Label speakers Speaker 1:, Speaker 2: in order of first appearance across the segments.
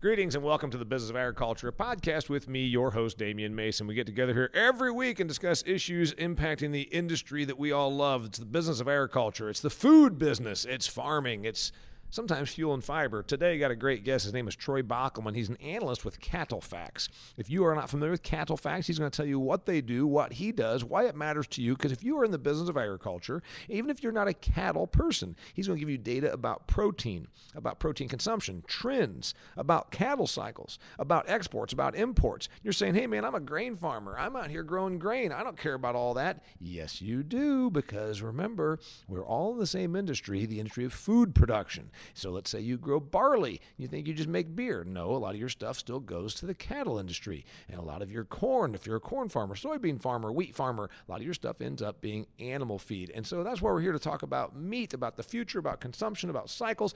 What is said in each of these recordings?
Speaker 1: Greetings and welcome to the Business of Agriculture, a podcast with me, your host, Damian Mason. We get together here every week and discuss issues impacting the industry that we all love. It's the business of agriculture, it's the food business, it's farming, it's sometimes fuel and fiber. Today, I got a great guest. His name is Troy Bockelmann. He's an analyst with CattleFax. If you are not familiar with CattleFax, he's going to tell you what they do, what he does, why it matters to you. Because if you are in the business of agriculture, even if you're not a cattle person, he's going to give you data about protein, about protein consumption, trends, about cattle cycles, about exports, about imports. You're saying, hey, man, I'm a grain farmer. I'm out here growing grain. I don't care about all that. Yes, you do. Because remember, we're all in the same industry, the industry of food production. So let's say you grow barley. You think you just make beer. No, a lot of your stuff still goes to the cattle industry. And a lot of your corn, if you're a corn farmer, soybean farmer, wheat farmer, a lot of your stuff ends up being animal feed. And so that's why we're here to talk about meat, about the future, about consumption, about cycles.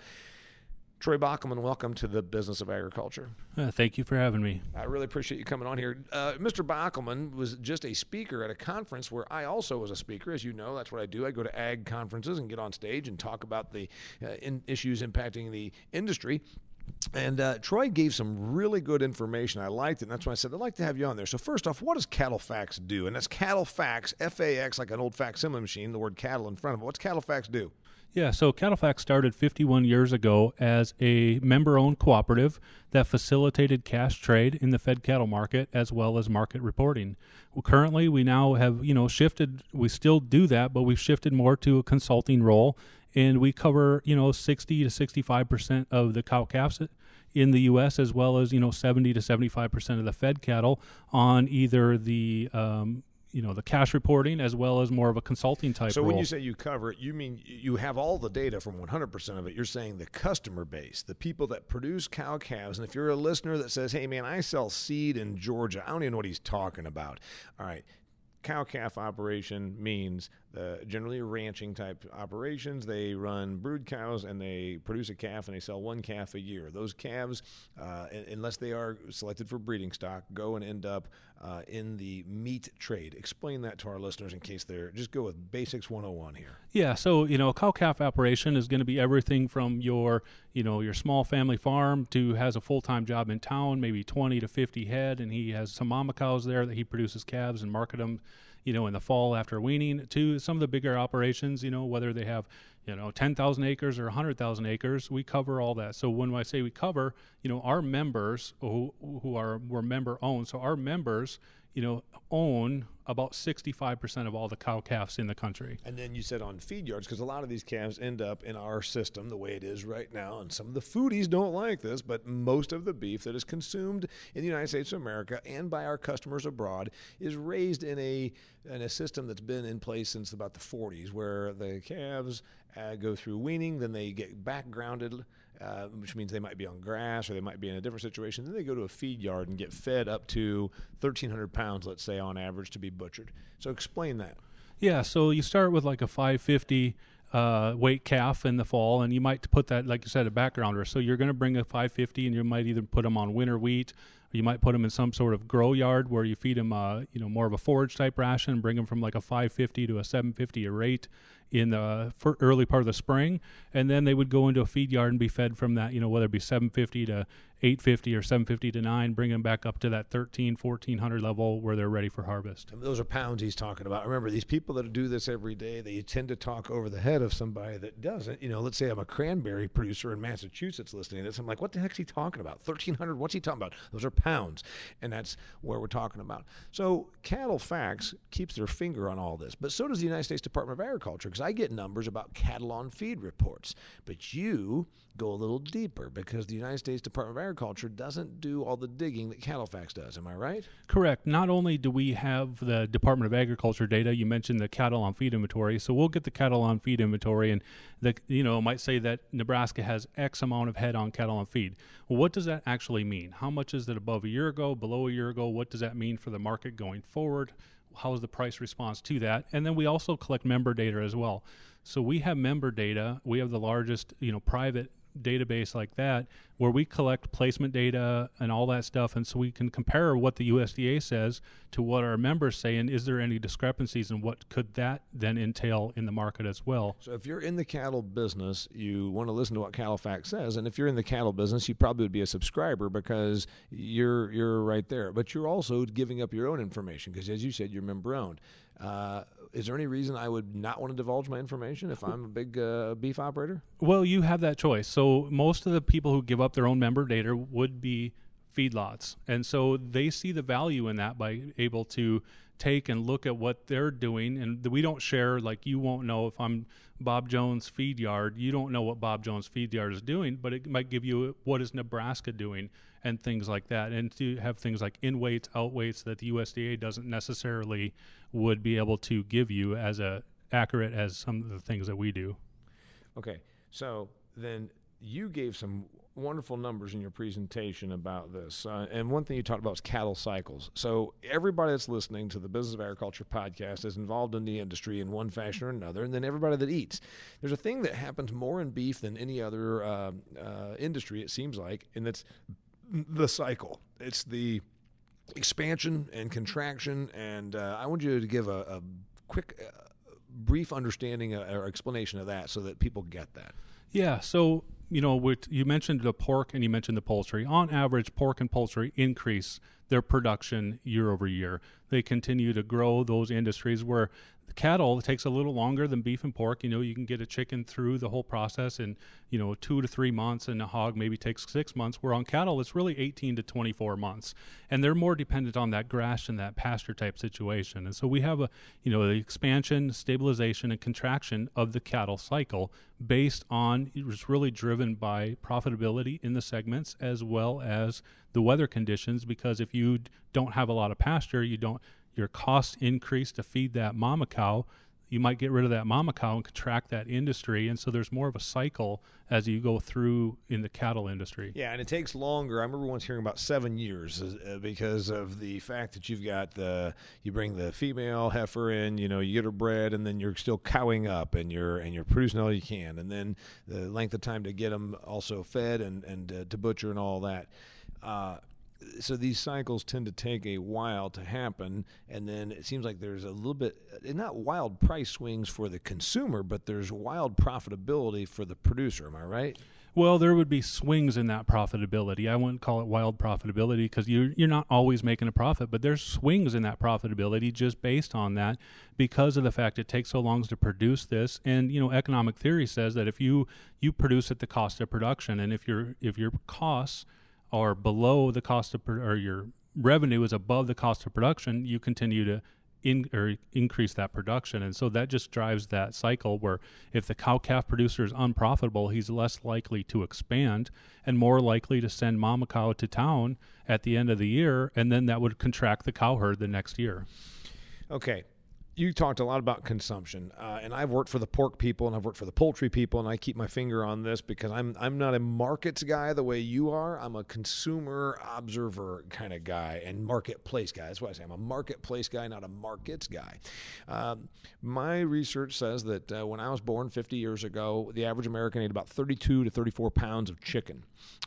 Speaker 1: Troy Bockelmann, welcome to the business of agriculture.
Speaker 2: Uh, thank you for having me.
Speaker 1: I really appreciate you coming on here. Uh, Mr. Bockelmann was just a speaker at a conference where I also was a speaker. As you know, that's what I do. I go to ag conferences and get on stage and talk about the uh, in issues impacting the industry. And uh, Troy gave some really good information. I liked it. And that's why I said, I'd like to have you on there. So, first off, what does CattleFax do? And that's CattleFax, F A X, like an old facsimile machine, the word cattle in front of it. What's CattleFax do?
Speaker 2: Yeah, so CattleFax started 51 years ago as a member owned cooperative that facilitated cash trade in the fed cattle market as well as market reporting. Well, currently, we now have, you know, shifted, we still do that, but we've shifted more to a consulting role and we cover, you know, 60 to 65% of the cow calves in the U.S. as well as, you know, 70 to 75% of the fed cattle on either the um, you know the cash reporting as well as more of a consulting type.
Speaker 1: So
Speaker 2: role.
Speaker 1: when you say you cover it, you mean you have all the data from 100% of it. You're saying the customer base, the people that produce cow calves. And if you're a listener that says, "Hey man, I sell seed in Georgia," I don't even know what he's talking about. All right, cow calf operation means uh, generally ranching type operations. They run brood cows and they produce a calf and they sell one calf a year. Those calves, uh, unless they are selected for breeding stock, go and end up uh, in the meat trade. Explain that to our listeners in case they're just go with basics 101 here.
Speaker 2: Yeah, so you know, a cow calf operation is going to be everything from your you know your small family farm to has a full time job in town, maybe 20 to 50 head, and he has some mama cows there that he produces calves and market them you know, in the fall after weaning to some of the bigger operations, you know, whether they have, you know, 10,000 acres or 100,000 acres, we cover all that. So when I say we cover, you know, our members who, who are, we're member owned. So our members, you know, own about 65% of all the cow calves in the country.
Speaker 1: And then you said on feed yards, because a lot of these calves end up in our system the way it is right now. And some of the foodies don't like this, but most of the beef that is consumed in the United States of America and by our customers abroad is raised in a, in a system that's been in place since about the 40s, where the calves uh, go through weaning, then they get back grounded uh, which means they might be on grass or they might be in a different situation. Then they go to a feed yard and get fed up to 1,300 pounds, let's say, on average, to be butchered. So explain that.
Speaker 2: Yeah, so you start with like a 550 uh, weight calf in the fall, and you might put that, like you said, a backgrounder. So you're going to bring a 550, and you might either put them on winter wheat, you might put them in some sort of grow yard where you feed them, uh, you know, more of a forage type ration, bring them from like a 550 to a 750 a rate in the early part of the spring, and then they would go into a feed yard and be fed from that, you know, whether it be 750 to 850 or 750 to 9 bring them back up to that 13 1400 level where they're ready for harvest.
Speaker 1: Those are pounds he's talking about. Remember these people that do this every day they tend to talk over the head of somebody that doesn't. You know let's say i'm a cranberry producer in massachusetts listening to this. I'm like what the heck's he talking about? 1300 what's he talking about? Those are pounds. And that's where we're talking about. So CattleFax keeps their finger on all this but so does the united states department of agriculture because i get numbers about cattle on feed reports. But you go a little deeper because the united states department of agriculture doesn't do all the digging that CattleFax does. Am I right?
Speaker 2: Correct. Not only do we have the Department of Agriculture data, you mentioned the cattle on feed inventory. So we'll get the cattle on feed inventory, and the you know might say that Nebraska has X amount of head on cattle on feed. Well, what does that actually mean? How much is it above a year ago? Below a year ago? What does that mean for the market going forward? How is the price response to that? And then we also collect member data as well. So we have member data. We have the largest, you know, private database like that where we collect placement data and all that stuff, and so we can compare what the USDA says to what our members say, and is there any discrepancies, and what could that then entail in the market as well?
Speaker 1: So, if you're in the cattle business, you want to listen to what CattleFax says, and if you're in the cattle business, you probably would be a subscriber because you're you're right there. But you're also giving up your own information because, as you said, you're member owned. Uh, is there any reason I would not want to divulge my information if I'm a big uh, beef operator?
Speaker 2: Well, you have that choice. So most of the people who give up their own member data would be feedlots, and so they see the value in that by able to take and look at what they're doing and we don't share like you won't know if i'm bob jones feed yard you don't know what bob jones feed yard is doing but it might give you what is nebraska doing and things like that and to have things like in weights out weights that the usda doesn't necessarily would be able to give you as a accurate as some of the things that we do
Speaker 1: okay so then you gave some wonderful numbers in your presentation about this. Uh, and one thing you talked about was cattle cycles. So everybody that's listening to the Business of Agriculture podcast is involved in the industry in one fashion or another, and then everybody that eats. There's a thing that happens more in beef than any other uh, uh, industry, it seems like, and that's the cycle. It's the expansion and contraction. And uh, I want you to give a, a quick, uh, brief understanding uh, or explanation of that so that people get that.
Speaker 2: Yeah. So you know, you mentioned the pork and you mentioned the poultry. On average, pork and poultry increase their production year over year. They continue to grow those industries where cattle it takes a little longer than beef and pork. You know you can get a chicken through the whole process in you know two to three months and a hog maybe takes six months where on cattle it's really 18 to 24 months. And they're more dependent on that grass and that pasture type situation. And so we have a you know the expansion stabilization and contraction of the cattle cycle based on it's really driven by profitability in the segments as well as the weather conditions because if you don't have a lot of pasture you don't your costs increase to feed that mama cow, you might get rid of that mama cow and contract that industry. And so there's more of a cycle as you go through in the cattle industry.
Speaker 1: Yeah, and it takes longer. I remember once hearing about seven years uh, because of the fact that you've got the you bring the female heifer in, you know, you get her bred, and then you're still cowing up, and you're and you're producing all you can, and then the length of time to get them also fed and and uh, to butcher and all that. Uh, so these cycles tend to take a while to happen and then it seems like there's a little bit eh, not wild price swings for the consumer but there's wild profitability for the producer am i right
Speaker 2: well, there would be swings in that profitability. I wouldn't call it wild profitability because you're you're not always making a profit, but there's swings in that profitability just based on that because of the fact it takes so long to produce this. And you know, economic theory says that if you you produce at the cost of production, and if your if your costs are below the cost of or your revenue is above the cost of production, you continue to in, or increase that production. And so that just drives that cycle where if the cow calf producer is unprofitable, he's less likely to expand and more likely to send mama cow to town at the end of the year. And then that would contract the cow herd the next year.
Speaker 1: Okay you talked a lot about consumption, uh, and I've worked for the pork people and I've worked for the poultry people, and I keep my finger on this because I'm I'm not a markets guy the way you are. I'm a consumer observer kind of guy and marketplace guy. That's why I say. I'm a marketplace guy, not a markets guy. Um, my research says that uh, when I was born 50 years ago, the average American ate about 32 to 34 pounds of chicken.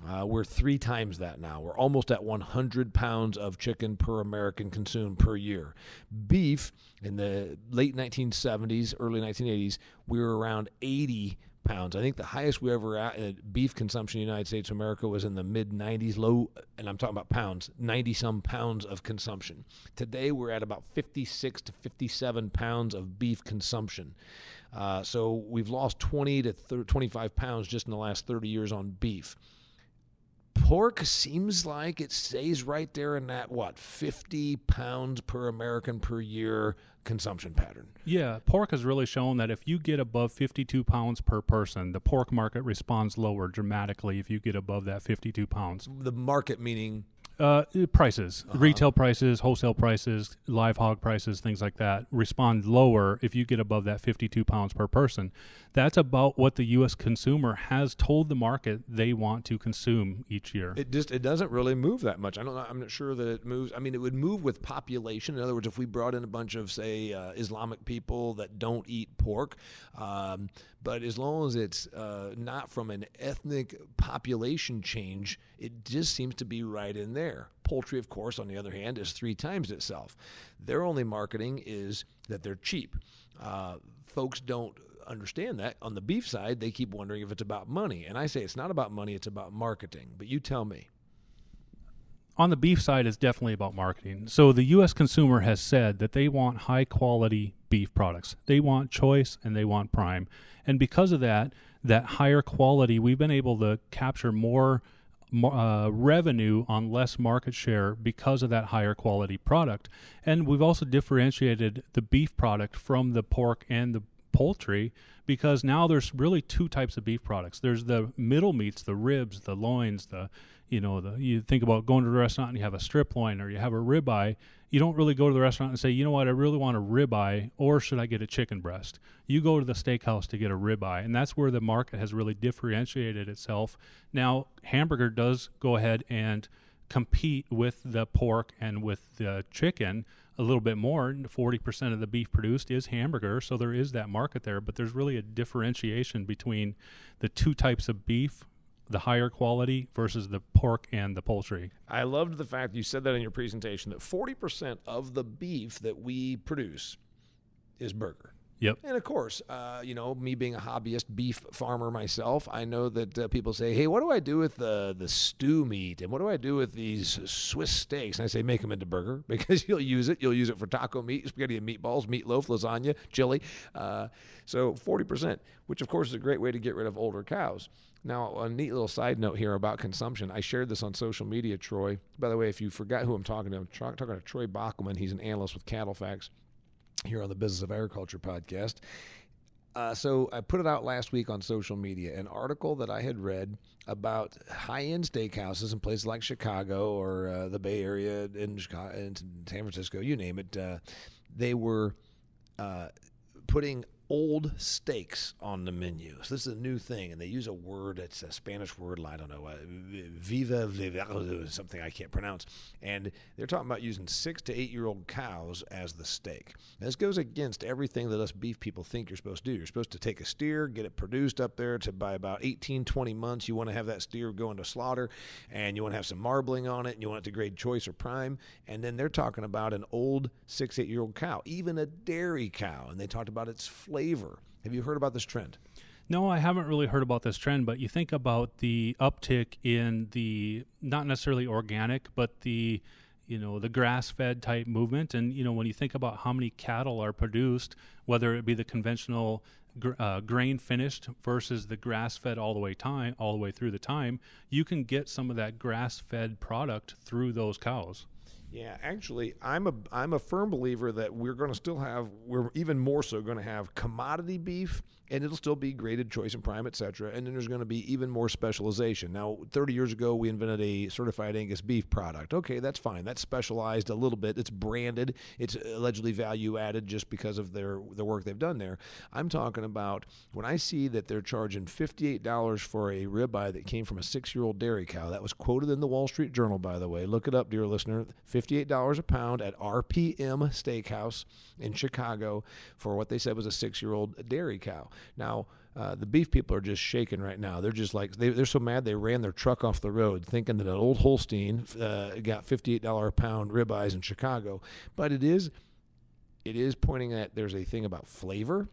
Speaker 1: Uh, we're three times that now. We're almost at 100 pounds of chicken per American consumed per year. Beef in the late 1970s, early 1980s, we were around 80 pounds. I think the highest we ever at beef consumption in the United States of America was in the mid 90s, low, and I'm talking about pounds, 90 some pounds of consumption. Today we're at about 56 to 57 pounds of beef consumption. Uh, so we've lost 20 to 30, 25 pounds just in the last 30 years on beef pork seems like it stays right there in that what 50 pounds per american per year consumption pattern?
Speaker 2: Yeah pork has really shown that if you get above 52 pounds per person the pork market responds lower dramatically if you get above that 52 pounds.
Speaker 1: The market meaning
Speaker 2: Uh, prices, uh-huh. retail prices, wholesale prices, live hog prices, things like that respond lower if you get above that 52 pounds per person. That's about what the U.S. consumer has told the market they want to consume each year.
Speaker 1: It just it doesn't really move that much. I don't. I'm not sure that it moves. I mean, it would move with population. In other words, if we brought in a bunch of say uh, Islamic people that don't eat pork, um, but as long as it's uh, not from an ethnic population change, it just seems to be right in there. Poultry, of course, on the other hand, is three times itself. Their only marketing is that they're cheap. Uh, folks don't understand that. On the beef side, they keep wondering if it's about money. And I say it's not about money, it's about marketing. But you tell me.
Speaker 2: On the beef side, it's definitely about marketing. So the U.S. consumer has said that they want high quality beef products. They want choice and they want prime. And because of that, that higher quality, we've been able to capture more uh, revenue on less market share because of that higher quality product. And we've also differentiated the beef product from the pork and the poultry because now there's really two types of beef products. There's the middle meats, the ribs, the loins, the you know, the you think about going to the restaurant and you have a strip loin or you have a ribeye. You don't really go to the restaurant and say, you know what, I really want a ribeye, or should I get a chicken breast? You go to the steakhouse to get a ribeye, and that's where the market has really differentiated itself. Now, hamburger does go ahead and compete with the pork and with the chicken a little bit more. 40% of the beef produced is hamburger, so there is that market there, but there's really a differentiation between the two types of beef the higher quality versus the pork and the poultry.
Speaker 1: I loved the fact you said that in your presentation that 40% of the beef that we produce is burger.
Speaker 2: Yep.
Speaker 1: And of course, uh, you know, me being a hobbyist beef farmer myself, I know that uh, people say, "Hey, what do I do with the the stew meat? And what do I do with these Swiss steaks?" And I say, "Make them into burger because you'll use it. You'll use it for taco meat, spaghetti and meatballs, meatloaf, lasagna, chili." Uh, so forty percent, which of course is a great way to get rid of older cows. Now, a neat little side note here about consumption. I shared this on social media, Troy. By the way, if you forgot who I'm talking to, I'm talking to Troy Bockelmann. He's an analyst with CattleFax here on the Business of Agriculture podcast. Uh, so I put it out last week on social media, an article that I had read about high-end steakhouses in places like Chicago or uh, the Bay Area in, Chicago, in San Francisco, you name it. Uh, they were uh, putting old steaks on the menu. So this is a new thing, and they use a word. It's a Spanish word. I don't know, uh, viva something I can't pronounce. And they're talking about using six to eight year old cows as the steak. Now, this goes against everything that us beef people think you're supposed to do. You're supposed to take a steer, get it produced up there to by about 18, 20 months. You want to have that steer go into slaughter, and you want to have some marbling on it, and you want it to grade choice or prime. And then they're talking about an old six, eight year old cow, even a dairy cow, and they talked about its flavor. Have you heard about this trend?
Speaker 2: No, I haven't really heard about this trend, but you think about the uptick in the not necessarily organic, but the you know the grass-fed type movement, and you know when you think about how many cattle are produced, whether it be the conventional uh, grain finished versus the grass-fed all the way time, all the way through the time, you can get some of that grass-fed product through those cows.
Speaker 1: Yeah, actually, I'm a I'm a firm believer that we're going to still have we're even more so going to have commodity beef and it'll still be graded choice and prime, etc. And then there's going to be even more specialization. Now, 30 years ago, we invented a certified Angus beef product. Okay, that's fine. That's specialized a little bit. It's branded. It's allegedly value added just because of their the work they've done there. I'm talking about when I see that they're charging $58 for a ribeye that came from a six-year-old dairy cow. That was quoted in the Wall Street Journal, by the way. Look it up, dear listener. $58 a pound at RPM Steakhouse in Chicago for what they said was a six-year-old dairy cow. Now, uh, the beef people are just shaking right now. They're just like they, are so mad they ran their truck off the road, thinking that an old Holstein uh, got fifty-eight dollar a pound ribeyes in Chicago. But it is, it is pointing at there's a thing about flavor.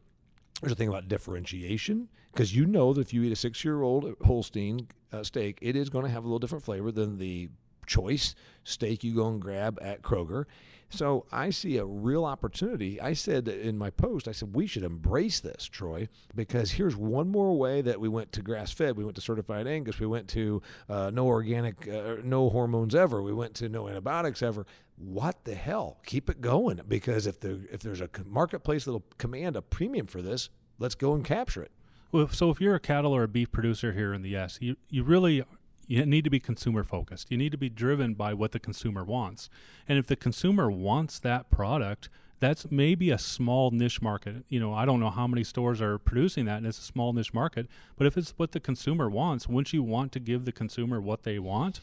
Speaker 1: There's a thing about differentiation because you know that if you eat a six-year-old Holstein uh, steak, it is going to have a little different flavor than the choice steak you go and grab at Kroger. So I see a real opportunity. I said in my post, I said we should embrace this, Troy, because here's one more way that we went to grass fed, we went to certified Angus, we went to uh, no organic, uh, no hormones ever, we went to no antibiotics ever. What the hell? Keep it going because if there if there's a marketplace that'll command a premium for this, let's go and capture it.
Speaker 2: Well, so if you're a cattle or a beef producer here in the U.S., you you really you need to be consumer focused. You need to be driven by what the consumer wants. And if the consumer wants that product, that's maybe a small niche market. You know, I don't know how many stores are producing that, and it's a small niche market. But if it's what the consumer wants, wouldn't you want to give the consumer what they want?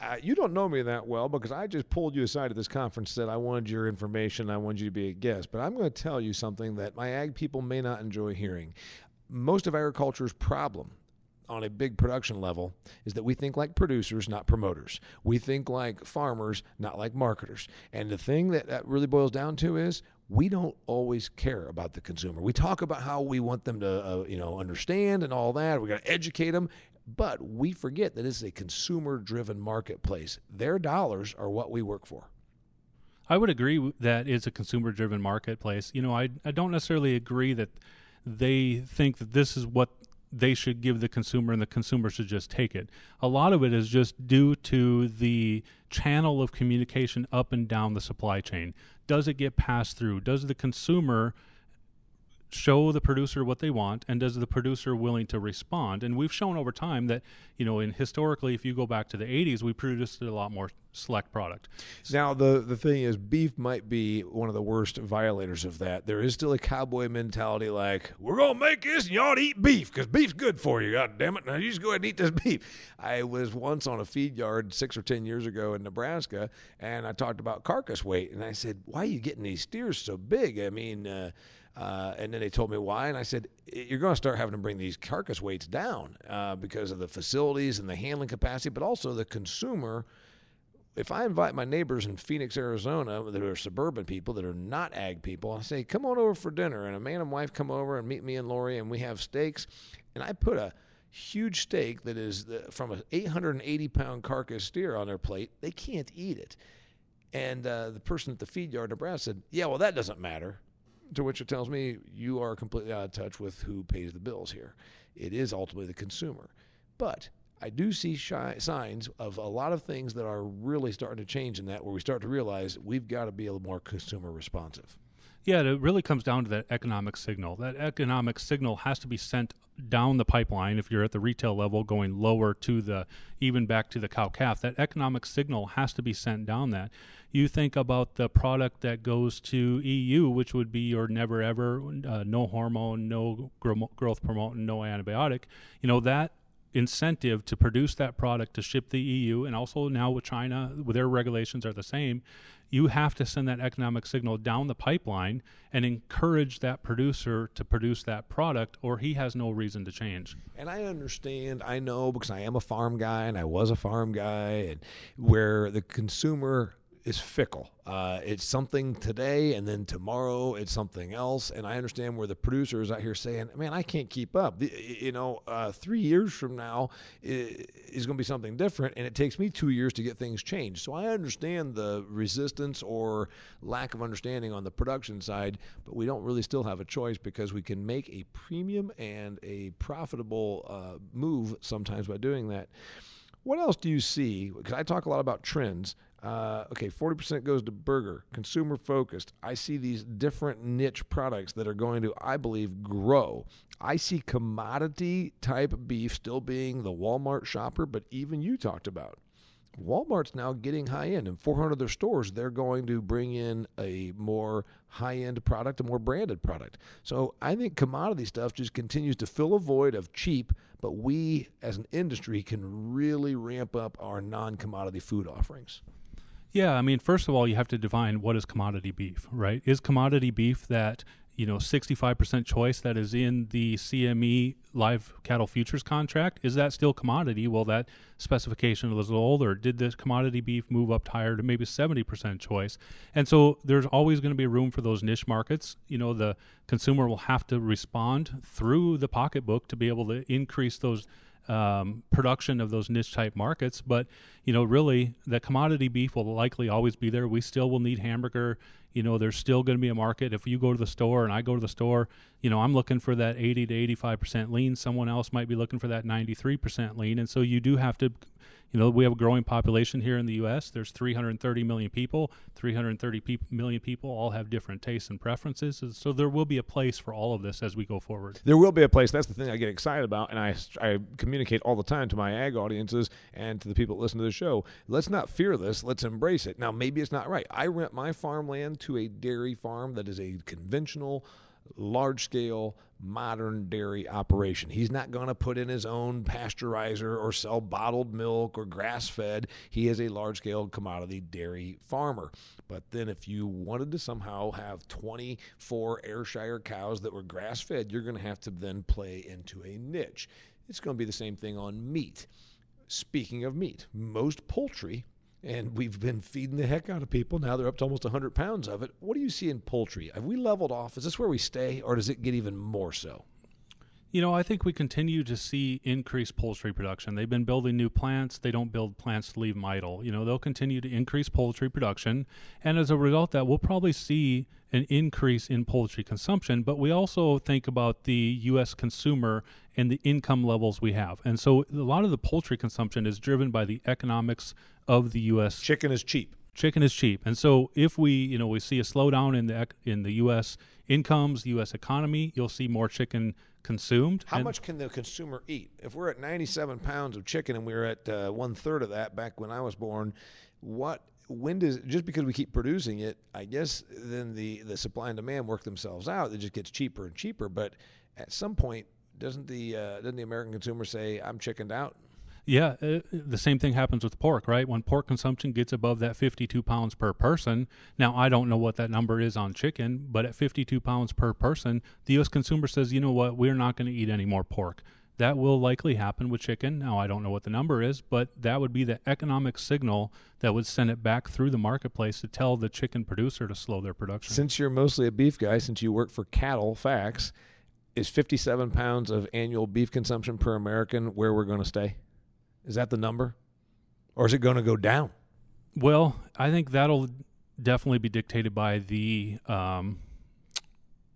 Speaker 1: Uh, you don't know me that well because I just pulled you aside at this conference, said I wanted your information, I wanted you to be a guest. But I'm going to tell you something that my ag people may not enjoy hearing. Most of agriculture's problem on a big production level is that we think like producers, not promoters. We think like farmers, not like marketers. And the thing that, that really boils down to is we don't always care about the consumer. We talk about how we want them to, uh, you know, understand and all that. We got to educate them, but we forget that it's a consumer-driven marketplace. Their dollars are what we work for.
Speaker 2: I would agree that it's a consumer-driven marketplace. You know, I I don't necessarily agree that they think that this is what they should give the consumer and the consumer should just take it. A lot of it is just due to the channel of communication up and down the supply chain. Does it get passed through? Does the consumer show the producer what they want and does the producer willing to respond? And we've shown over time that you know in historically if you go back to the 80s we produced a lot more select product.
Speaker 1: Now the the thing is beef might be one of the worst violators of that. There is still a cowboy mentality like we're gonna make this and you ought to eat beef because beef's good for you god damn it now you just go ahead and eat this beef. I was once on a feed yard six or ten years ago in nebraska and i talked about carcass weight and i said why are you getting these steers so big? I mean uh, uh, and then they told me why, and I said, "You're going to start having to bring these carcass weights down uh, because of the facilities and the handling capacity, but also the consumer." If I invite my neighbors in Phoenix, Arizona, that are suburban people that are not ag people, I say, "Come on over for dinner," and a man and wife come over and meet me and Lori, and we have steaks, and I put a huge steak that is the, from an 880 pound carcass steer on their plate. They can't eat it. And uh, the person at the feed yard in Nebraska said, Yeah, well, that doesn't matter. To which it tells me you are completely out of touch with who pays the bills here. It is ultimately the consumer. But I do see signs of a lot of things that are really starting to change in that, where we start to realize we've got to be a little more consumer responsive.
Speaker 2: Yeah, it really comes down to that economic signal. That economic signal has to be sent down the pipeline if you're at the retail level going lower to the even back to the cow calf. That economic signal has to be sent down that. You think about the product that goes to EU, which would be your never ever, uh, no hormone, no growth promoting, no antibiotic. You know, that incentive to produce that product to ship the EU and also now with China, their regulations are the same you have to send that economic signal down the pipeline and encourage that producer to produce that product or he has no reason to change.
Speaker 1: And I understand, I know because I am a farm guy and I was a farm guy and where the consumer is fickle. Uh, it's something today, and then tomorrow it's something else. And I understand where the producer is out here saying, "Man, I can't keep up." The, you know, uh, three years from now is going to be something different, and it takes me two years to get things changed. So I understand the resistance or lack of understanding on the production side, but we don't really still have a choice because we can make a premium and a profitable uh, move sometimes by doing that. What else do you see? Because I talk a lot about trends. Uh, okay, 40% goes to burger, consumer focused. I see these different niche products that are going to, I believe, grow. I see commodity type beef still being the Walmart shopper, but even you talked about. Walmart's now getting high end. In 400 of their stores, they're going to bring in a more high end product, a more branded product. So I think commodity stuff just continues to fill a void of cheap, but we as an industry can really ramp up our non commodity food offerings.
Speaker 2: Yeah, I mean, first of all, you have to define what is commodity beef, right? Is commodity beef that you know 65% choice that is in the CME live cattle futures contract is that still commodity? Well that specification was old or did this commodity beef move up higher to maybe 70% choice? And so there's always going to be room for those niche markets. You know the consumer will have to respond through the pocketbook to be able to increase those um, production of those niche type markets. But you know, really, the commodity beef will likely always be there. We still will need hamburger. You know, there's still going to be a market. If you go to the store and I go to the store, you know, I'm looking for that 80 to 85 percent lean. Someone else might be looking for that 93 percent lean, and so you do have to You know, we have a growing population here in the U.S. There's 330 million people. 330 pe- million people all have different tastes and preferences. So there will be a place for all of this as we go forward.
Speaker 1: There will be a place. That's the thing I get excited about, and I, I communicate all the time to my ag audiences and to the people that listen to the show. Let's not fear this. Let's embrace it. Now, maybe it's not right. I rent my farmland to a dairy farm that is a conventional large scale modern dairy operation. He's not going to put in his own pasteurizer or sell bottled milk or grass fed. He is a large scale commodity dairy farmer. But then, if you wanted to somehow have 24 Ayrshire cows that were grass fed, you're going to have to then play into a niche. It's going to be the same thing on meat. Speaking of meat, most poultry and we've been feeding the heck out of people. Now they're up to almost 100 pounds of it. What do you see in poultry? Have we leveled off? Is this where we stay, or does it get even more so?
Speaker 2: You know, I think we continue to see increased poultry production. They've been building new plants. They don't build plants to leave them idle. You know, they'll continue to increase poultry production. And as a result that, we'll probably see an increase in poultry consumption. But we also think about the U.S. consumer and the income levels we have. And so a lot of the poultry consumption is driven by the economics of the U.S.
Speaker 1: Chicken is cheap.
Speaker 2: Chicken is cheap, and so if we, you know, we see a slowdown in the in the U.S. incomes, U.S. economy, you'll see more chicken consumed.
Speaker 1: How much can the consumer eat? If we're at 97 pounds of chicken and we were at uh, one third of that back when I was born, what? When does just because we keep producing it, I guess then the the supply and demand work themselves out. It just gets cheaper and cheaper. But at some point, doesn't the uh, doesn't the American consumer say I'm chickened out?
Speaker 2: Yeah, uh, the same thing happens with pork, right? When pork consumption gets above that 52 pounds per person, now I don't know what that number is on chicken, but at 52 pounds per person, the U.S. consumer says, you know what, we're not going to eat any more pork. That will likely happen with chicken. Now, I don't know what the number is, but that would be the economic signal that would send it back through the marketplace to tell the chicken producer to slow their production.
Speaker 1: Since you're mostly a beef guy, since you work for CattleFax, is 57 pounds of annual beef consumption per American where we're going to stay? Is that the number? Or is it going to go down?
Speaker 2: Well, I think that'll definitely be dictated by the um,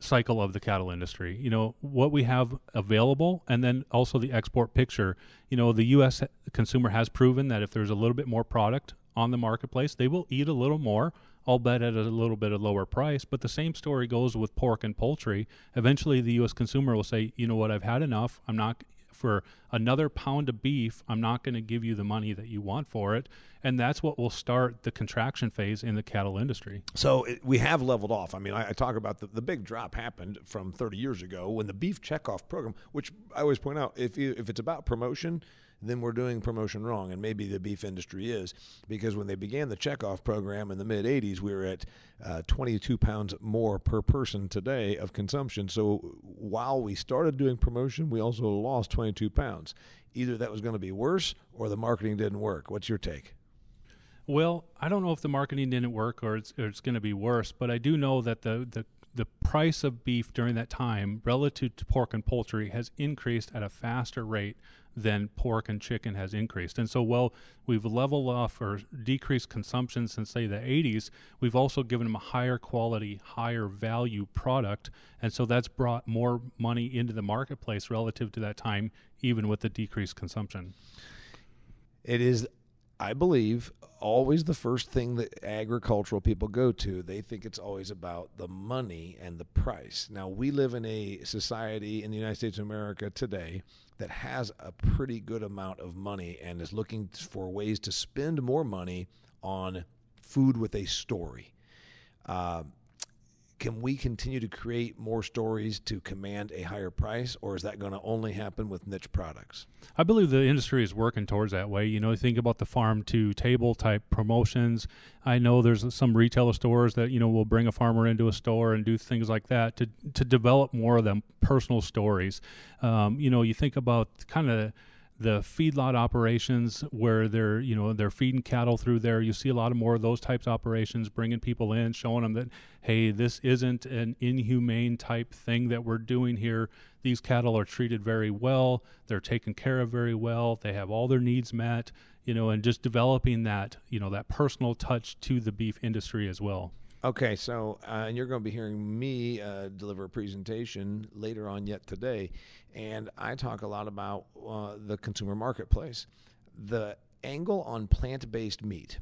Speaker 2: cycle of the cattle industry. You know, what we have available and then also the export picture. You know, the U.S. consumer has proven that if there's a little bit more product on the marketplace, they will eat a little more, albeit at a little bit of lower price. But the same story goes with pork and poultry. Eventually, the U.S. consumer will say, you know what, I've had enough. I'm not for another pound of beef, I'm not going to give you the money that you want for it. And that's what will start the contraction phase in the cattle industry.
Speaker 1: So it, we have leveled off. I mean, I, I talk about the, the big drop happened from 30 years ago when the beef checkoff program, which I always point out, if, you, if it's about promotion, then we're doing promotion wrong. And maybe the beef industry is, because when they began the checkoff program in the mid 80s, we were at uh, 22 pounds more per person today of consumption. So while we started doing promotion, we also lost 22 pounds. Either that was going to be worse or the marketing didn't work. What's your take?
Speaker 2: Well, I don't know if the marketing didn't work or it's, or it's going to be worse, but I do know that the, the the price of beef during that time relative to pork and poultry has increased at a faster rate than pork and chicken has increased. And so, while we've leveled off or decreased consumption since, say, the 80s, we've also given them a higher quality, higher value product. And so, that's brought more money into the marketplace relative to that time, even with the decreased consumption.
Speaker 1: It is, I believe, always the first thing that agricultural people go to. They think it's always about the money and the price. Now, we live in a society in the United States of America today that has a pretty good amount of money and is looking for ways to spend more money on food with a story. Uh, can we continue to create more stories to command a higher price, or is that going to only happen with niche products?
Speaker 2: I believe the industry is working towards that way. You know, think about the farm to table type promotions. I know there's some retailer stores that you know will bring a farmer into a store and do things like that to to develop more of them personal stories. Um, you know, you think about kind of the feedlot operations where they're you know they're feeding cattle through there. You see a lot of more of those types of operations bringing people in showing them that hey this isn't an inhumane type thing that we're doing here. These cattle are treated very well. They're taken care of very well. They have all their needs met you know and just developing that you know that personal touch to the beef industry as well
Speaker 1: Okay, so uh, you're going to be hearing me uh, deliver a presentation later on yet today, and I talk a lot about uh, the consumer marketplace. The angle on plant based meat,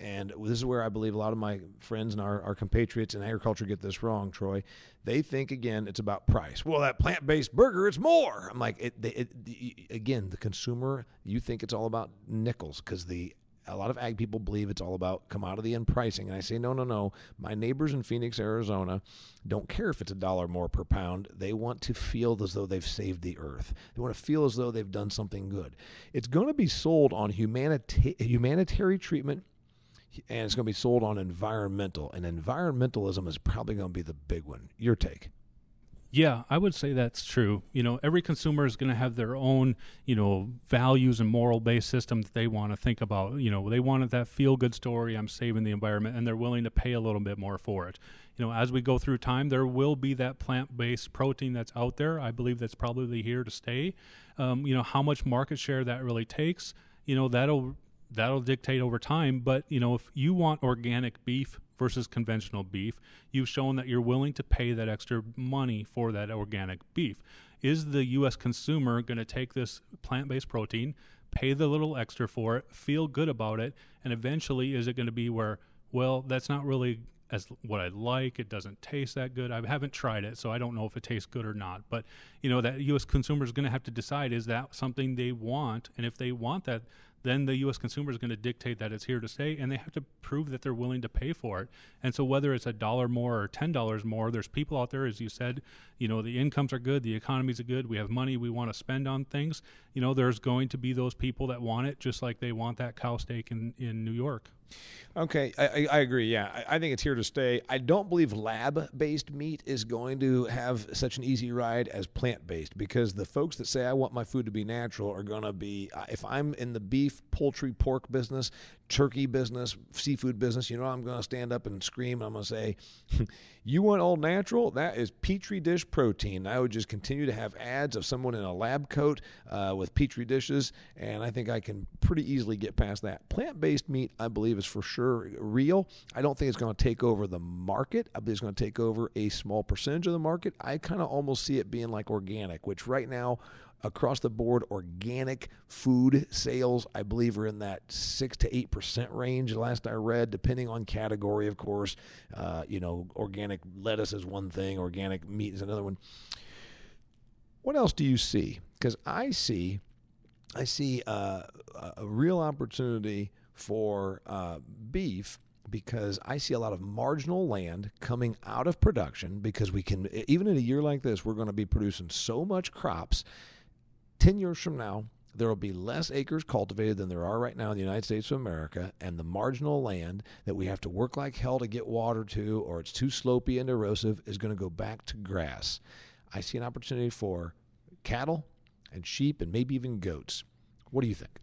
Speaker 1: and this is where I believe a lot of my friends and our, our compatriots in agriculture get this wrong, Troy. They think, again, it's about price. Well, that plant based burger, it's more. I'm like, it, it, it, again, the consumer, you think it's all about nickels because the a lot of ag people believe it's all about commodity and pricing. And I say, no, no, no. My neighbors in Phoenix, Arizona don't care if it's a dollar more per pound. They want to feel as though they've saved the earth. They want to feel as though they've done something good. It's going to be sold on humanita- humanitarian treatment and it's going to be sold on environmental. And environmentalism is probably going to be the big one. Your take?
Speaker 2: Yeah, I would say that's true. You know, every consumer is going to have their own, you know, values and moral based system that they want to think about. You know, they wanted that feel good story, I'm saving the environment, and they're willing to pay a little bit more for it. You know, as we go through time, there will be that plant based protein that's out there. I believe that's probably here to stay. Um, you know, how much market share that really takes, you know, that'll that'll dictate over time. But you know, if you want organic beef versus conventional beef, you've shown that you're willing to pay that extra money for that organic beef. Is the U.S. consumer going to take this plant-based protein, pay the little extra for it, feel good about it, and eventually is it going to be where, well, that's not really as what I like. It doesn't taste that good. I haven't tried it, so I don't know if it tastes good or not. But you know that U.S. consumer is going to have to decide: is that something they want? And if they want that, then the U.S. consumer is going to dictate that it's here to stay, and they have to prove that they're willing to pay for it. And so, whether it's a dollar more or ten dollars more, there's people out there, as you said, you know, the incomes are good, the economies are good, we have money we want to spend on things. You know, there's going to be those people that want it, just like they want that cow steak in in New York.
Speaker 1: Okay, I, I agree. Yeah, I, I, think it's here to stay. I don't believe lab based meat is going to have such an easy ride as plant based because the folks that say, I want my food to be natural are going to be, uh, if I'm in the beef, poultry, pork business, turkey business, seafood business, you know, I'm going to stand up and scream. I'm going to say, You want all natural? That is petri dish protein. I would just continue to have ads of someone in a lab coat uh, with petri dishes, and I think I can pretty easily get past that. Plant based meat, I believe, is for sure real. I don't think it's going to take over the market. I believe it's going to take over a small percentage of the market. I kind of almost see it being like organic, which right now, across the board organic food sales i believe are in that 6 to 8% range last i read depending on category of course. Uh, you know organic lettuce is one thing organic meat is another one. What else do you see? Because i see i see uh, a real opportunity for uh, beef because I see a lot of marginal land coming out of production because we can, even in a year like this, we're going to be producing so much crops 10 years from now, there will be less acres cultivated than there are right now in the United States of America, and the marginal land that we have to work like hell to get water to, or it's too slopey and erosive, is going to go back to grass. I see an opportunity for cattle and sheep and maybe even goats. What do you think?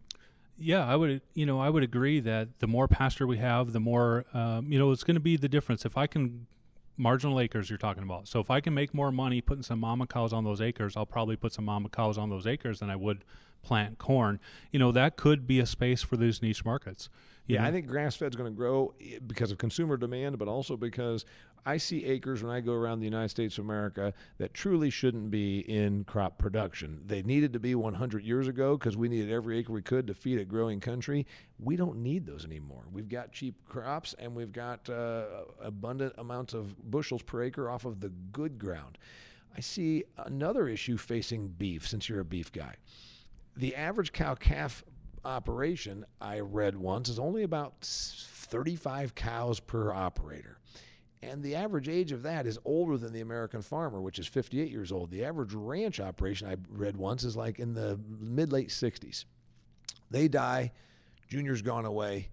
Speaker 2: Yeah, I would. You know, I would agree that the more pasture we have, the more um, you know it's going to be the difference. If I can marginal acres you're talking about. So if I can make more money putting some mama cows on those acres, I'll probably put some mama cows on those acres than I would plant corn. You know, that could be a space for these niche markets.
Speaker 1: Yeah, I think grass fed is going to grow eh, because of consumer demand, but also because I see acres when I go around the United States of America that truly shouldn't be in crop production. They needed to be 100 years ago because we needed every acre we could to feed a growing country. We don't need those anymore. We've got cheap crops and we've got uh, abundant amounts of bushels per acre off of the good ground. I see another issue facing beef since you're a beef guy. The average cow calf operation, I read once, is only about 35 cows per operator. And the average age of that is older than the American farmer, which is 58 years old. The average ranch operation, I read once, is like in the mid late 60s. They die, Junior's gone away.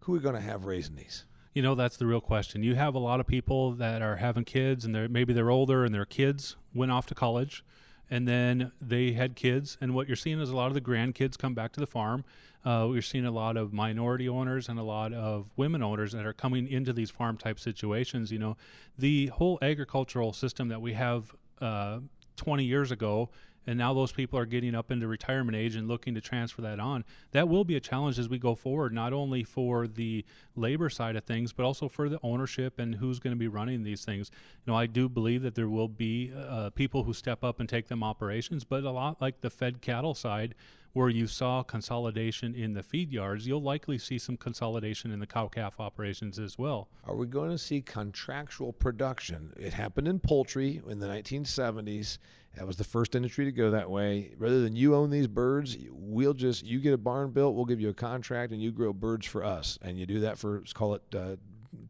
Speaker 1: Who are we going to have raising these?
Speaker 2: You know, that's the real question. You have a lot of people that are having kids, and they're maybe they're older, and their kids went off to college and then they had kids. And what you're seeing is a lot of the grandkids come back to the farm. Uh, you're seeing a lot of minority owners and a lot of women owners that are coming into these farm type situations. You know, the whole agricultural system that we have uh, 20 years ago and now those people are getting up into retirement age and looking to transfer that on. That will be a challenge as we go forward, not only for the labor side of things, but also for the ownership and who's going to be running these things. You know, I do believe that there will be uh, people who step up and take them operations, but a lot like the fed cattle side, where you saw consolidation in the feed yards, you'll likely see some consolidation in the cow calf operations as well.
Speaker 1: Are we going to see contractual production? It happened in poultry in the 1970s. That was the first industry to go that way. Rather than you own these birds, we'll just you get a barn built, we'll give you a contract, and you grow birds for us, and you do that for let's call it uh,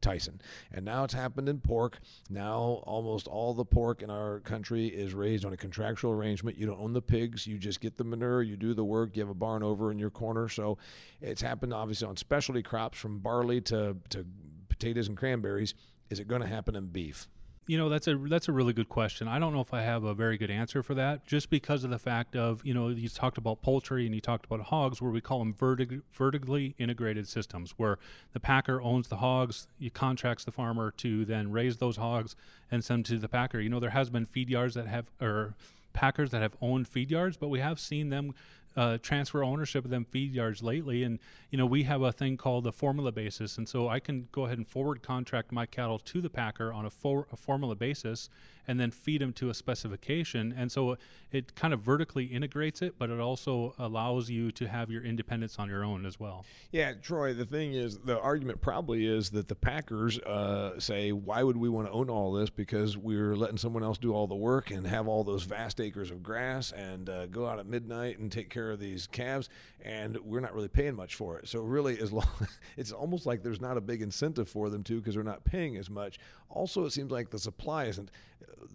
Speaker 1: Tyson. And now it's happened in pork. Now almost all the pork in our country is raised on a contractual arrangement. You don't own the pigs, you just get the manure, you do the work, you have a barn over in your corner. So it's happened obviously on specialty crops from barley to, to potatoes and cranberries. Is it going to happen in beef?
Speaker 2: You know, that's a that's a really good question. I don't know if I have a very good answer for that, just because of the fact of you know you talked about poultry and you talked about hogs, where we call them vertic- vertically integrated systems, where the packer owns the hogs, he contracts the farmer to then raise those hogs and send to the packer. You know, there has been feed yards that have or packers that have owned feed yards, but we have seen them uh, transfer ownership of them feed yards lately. And, you know, we have a thing called the formula basis. And so I can go ahead and forward contract my cattle to the packer on a, for, a formula basis and then feed them to a specification. And so it kind of vertically integrates it, but it also allows you to have your independence on your own as well.
Speaker 1: Yeah, Troy, the thing is, the argument probably is that the Packers uh, say, why would we want to own all this? Because we're letting someone else do all the work and have all those vast acres of grass and uh, go out at midnight and take care of these calves, and we're not really paying much for it. So, really, as long it's almost like there's not a big incentive for them to because they're not paying as much. Also, it seems like the supply isn't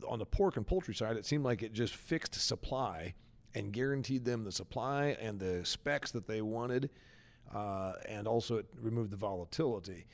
Speaker 1: on the pork and poultry side, it seemed like it just fixed supply and guaranteed them the supply and the specs that they wanted, uh, and also it removed the volatility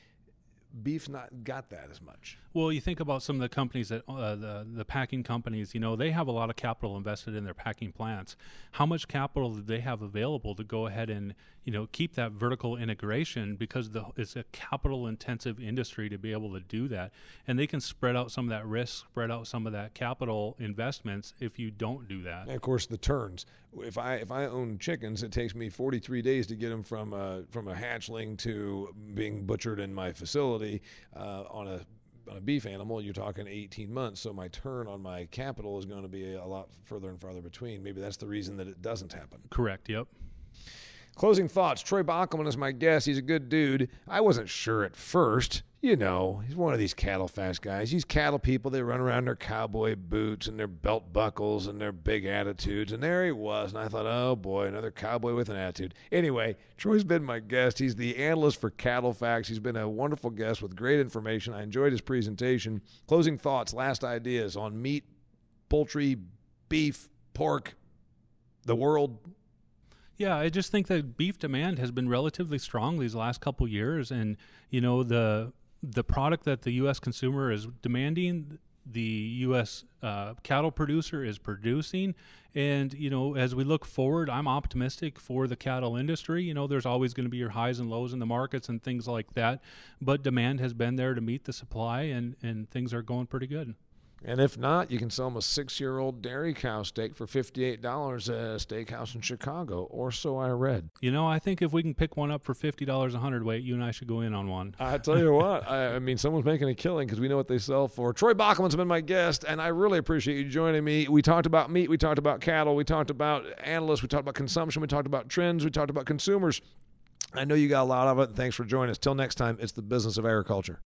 Speaker 1: beef's not got that as much.
Speaker 2: Well, you think about some of the companies that uh, the the packing companies, you know, they have a lot of capital invested in their packing plants. How much capital do they have available to go ahead and you know keep that vertical integration because the, it's a capital intensive industry to be able to do that, and they can spread out some of that risk, spread out some of that capital investments if you don't do that.
Speaker 1: And of course, the turns. If I if I own chickens, it takes me 43 days to get them from a, from a hatchling to being butchered in my facility uh, on a on a beef animal, you're talking 18 months. So my turn on my capital is going to be a lot further and farther between. Maybe that's the reason that it doesn't happen.
Speaker 2: Correct. Yep.
Speaker 1: Closing thoughts. Troy Bockelmann is my guest. He's a good dude. I wasn't sure at first. You know, he's one of these CattleFax guys. These cattle people, they run around in their cowboy boots and their belt buckles and their big attitudes. And there he was. And I thought, oh boy, another cowboy with an attitude. Anyway, Troy's been my guest. He's the analyst for CattleFax. He's been a wonderful guest with great information. I enjoyed his presentation. Closing thoughts, last ideas on meat, poultry, beef, pork, the world,
Speaker 2: yeah, I just think that beef demand has been relatively strong these last couple years, and you know the the product that the U.S. consumer is demanding, the U.S. Uh, cattle producer is producing, and you know as we look forward, I'm optimistic for the cattle industry. You know, there's always going to be your highs and lows in the markets and things like that, but demand has been there to meet the supply, and and things are going pretty good.
Speaker 1: And if not, you can sell them a six year old dairy cow steak for $58 at a steakhouse in Chicago, or so I read.
Speaker 2: You know, I think if we can pick one up for $50 a hundredweight, you and I should go in on one.
Speaker 1: I tell you what, I, I, mean, someone's making a killing because we know what they sell for. Troy Bockelmann's been my guest, and I really appreciate you joining me. We talked about meat, we talked about cattle, we talked about analysts, we talked about consumption, we talked about trends, we talked about consumers. I know you got a lot of it, and thanks for joining us. Till next time, it's the business of agriculture.